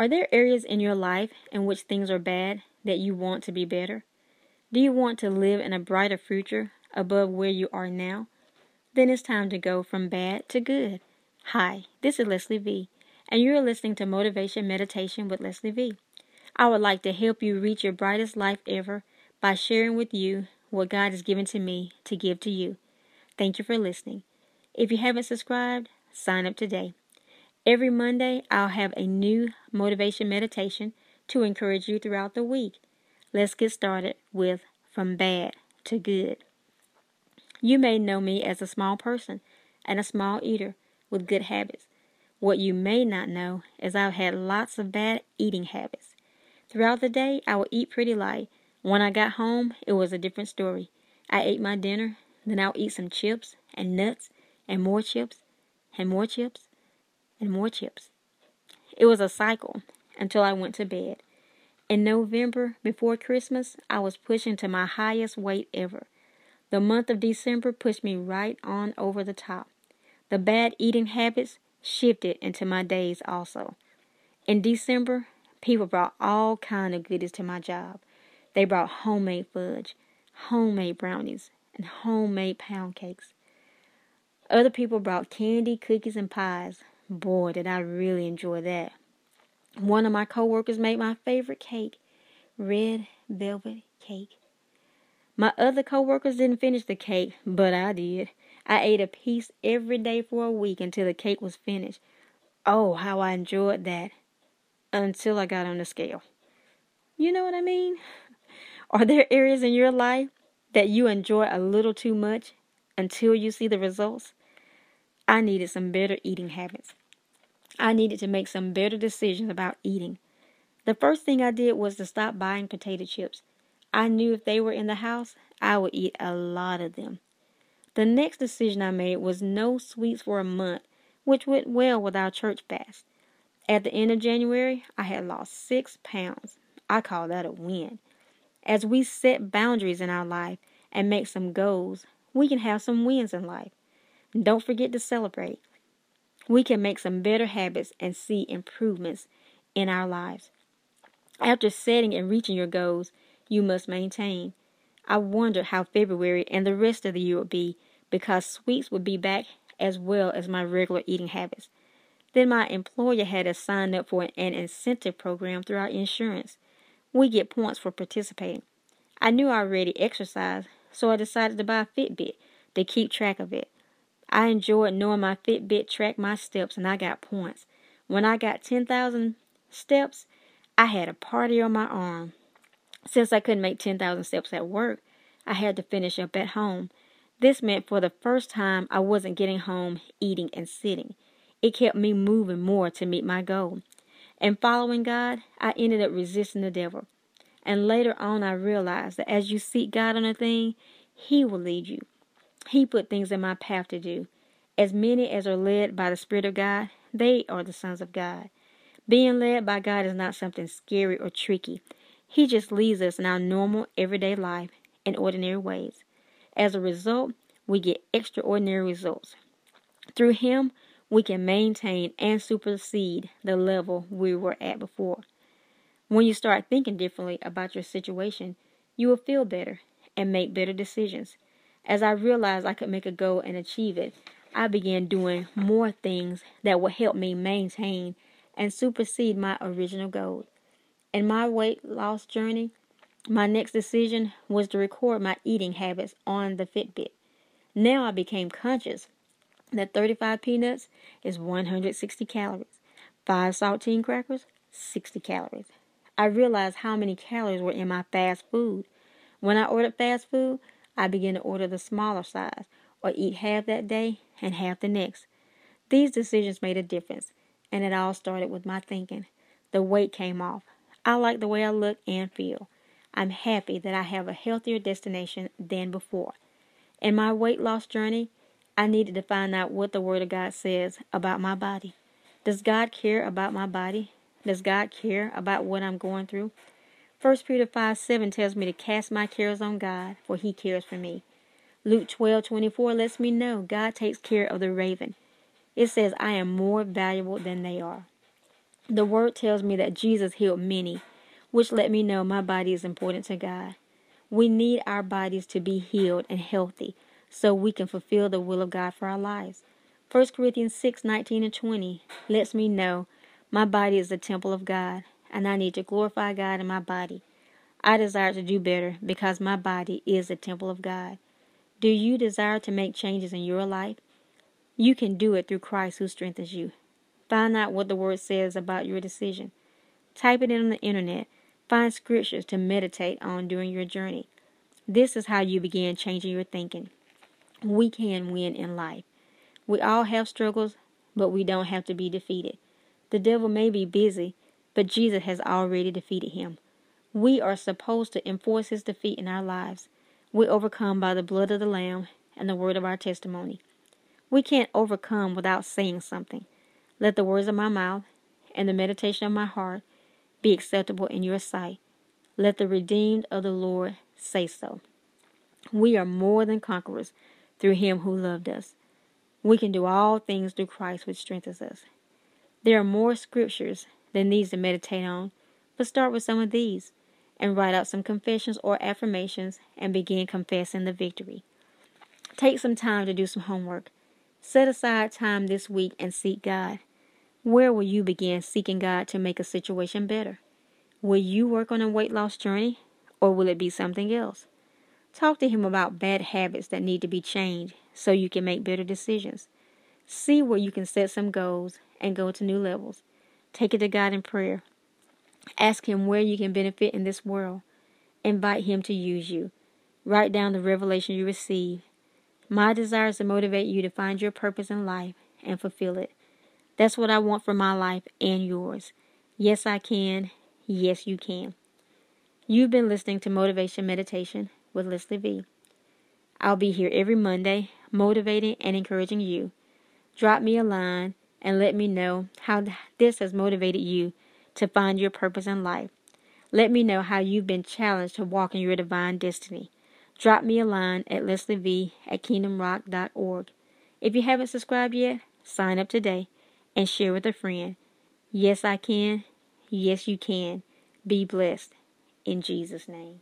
Are there areas in your life in which things are bad that you want to be better? Do you want to live in a brighter future above where you are now? Then it's time to go from bad to good. Hi, this is Leslie V, and you're listening to Motivation Meditation with Leslie V. I would like to help you reach your brightest life ever by sharing with you what God has given to me to give to you. Thank you for listening. If you haven't subscribed, sign up today. Every Monday, I'll have a new motivation meditation to encourage you throughout the week. Let's get started with From Bad to Good. You may know me as a small person and a small eater with good habits. What you may not know is I've had lots of bad eating habits. Throughout the day, I would eat pretty light. When I got home, it was a different story. I ate my dinner, then I'll eat some chips and nuts and more chips and more chips and more chips. It was a cycle until I went to bed. In November, before Christmas, I was pushing to my highest weight ever. The month of December pushed me right on over the top. The bad eating habits shifted into my days also. In December, people brought all kind of goodies to my job. They brought homemade fudge, homemade brownies, and homemade pound cakes. Other people brought candy, cookies, and pies. Boy, did I really enjoy that. One of my coworkers made my favorite cake, red velvet cake. My other coworkers didn't finish the cake, but I did. I ate a piece every day for a week until the cake was finished. Oh, how I enjoyed that. Until I got on the scale. You know what I mean? Are there areas in your life that you enjoy a little too much until you see the results? I needed some better eating habits. I needed to make some better decisions about eating. The first thing I did was to stop buying potato chips. I knew if they were in the house, I would eat a lot of them. The next decision I made was no sweets for a month, which went well with our church fast. At the end of January, I had lost six pounds. I call that a win. As we set boundaries in our life and make some goals, we can have some wins in life. Don't forget to celebrate. We can make some better habits and see improvements in our lives. After setting and reaching your goals, you must maintain. I wondered how February and the rest of the year would be because sweets would be back as well as my regular eating habits. Then my employer had us sign up for an incentive program through our insurance. We get points for participating. I knew I already exercised, so I decided to buy a Fitbit to keep track of it. I enjoyed knowing my Fitbit tracked my steps and I got points. When I got 10,000 steps, I had a party on my arm. Since I couldn't make 10,000 steps at work, I had to finish up at home. This meant for the first time I wasn't getting home eating and sitting. It kept me moving more to meet my goal. And following God, I ended up resisting the devil. And later on, I realized that as you seek God on a thing, He will lead you. He put things in my path to do. As many as are led by the Spirit of God, they are the sons of God. Being led by God is not something scary or tricky. He just leads us in our normal, everyday life in ordinary ways. As a result, we get extraordinary results. Through Him, we can maintain and supersede the level we were at before. When you start thinking differently about your situation, you will feel better and make better decisions. As I realized I could make a goal and achieve it, I began doing more things that would help me maintain and supersede my original goal. In my weight loss journey, my next decision was to record my eating habits on the Fitbit. Now I became conscious that 35 peanuts is 160 calories, 5 saltine crackers, 60 calories. I realized how many calories were in my fast food. When I ordered fast food, I began to order the smaller size or eat half that day and half the next. These decisions made a difference, and it all started with my thinking. The weight came off. I like the way I look and feel. I'm happy that I have a healthier destination than before. In my weight loss journey, I needed to find out what the Word of God says about my body. Does God care about my body? Does God care about what I'm going through? 1 Peter 5 7 tells me to cast my cares on God, for He cares for me. Luke twelve twenty four lets me know God takes care of the raven. It says, I am more valuable than they are. The word tells me that Jesus healed many, which let me know my body is important to God. We need our bodies to be healed and healthy so we can fulfill the will of God for our lives. 1 Corinthians 6 19 and 20 lets me know my body is the temple of God, and I need to glorify God in my body. I desire to do better because my body is the temple of God. Do you desire to make changes in your life? You can do it through Christ who strengthens you. Find out what the Word says about your decision. Type it in on the internet. Find scriptures to meditate on during your journey. This is how you begin changing your thinking. We can win in life. We all have struggles, but we don't have to be defeated. The devil may be busy, but Jesus has already defeated him. We are supposed to enforce his defeat in our lives. We overcome by the blood of the Lamb and the word of our testimony. We can't overcome without saying something. Let the words of my mouth and the meditation of my heart be acceptable in your sight. Let the redeemed of the Lord say so. We are more than conquerors through him who loved us. We can do all things through Christ which strengthens us. There are more scriptures than these to meditate on, but start with some of these and write out some confessions or affirmations and begin confessing the victory. Take some time to do some homework. Set aside time this week and seek God. Where will you begin seeking God to make a situation better? Will you work on a weight loss journey or will it be something else? Talk to Him about bad habits that need to be changed so you can make better decisions. See where you can set some goals and go to new levels. Take it to God in prayer. Ask Him where you can benefit in this world. Invite Him to use you. Write down the revelation you receive. My desire is to motivate you to find your purpose in life and fulfill it. That's what I want for my life and yours. Yes, I can. Yes, you can. You've been listening to Motivation Meditation with Leslie V. I'll be here every Monday, motivating and encouraging you. Drop me a line and let me know how this has motivated you to find your purpose in life. Let me know how you've been challenged to walk in your divine destiny. Drop me a line at lesliev at kingdomrock.org. If you haven't subscribed yet, sign up today and share with a friend. Yes, I can. Yes, you can. Be blessed. In Jesus' name.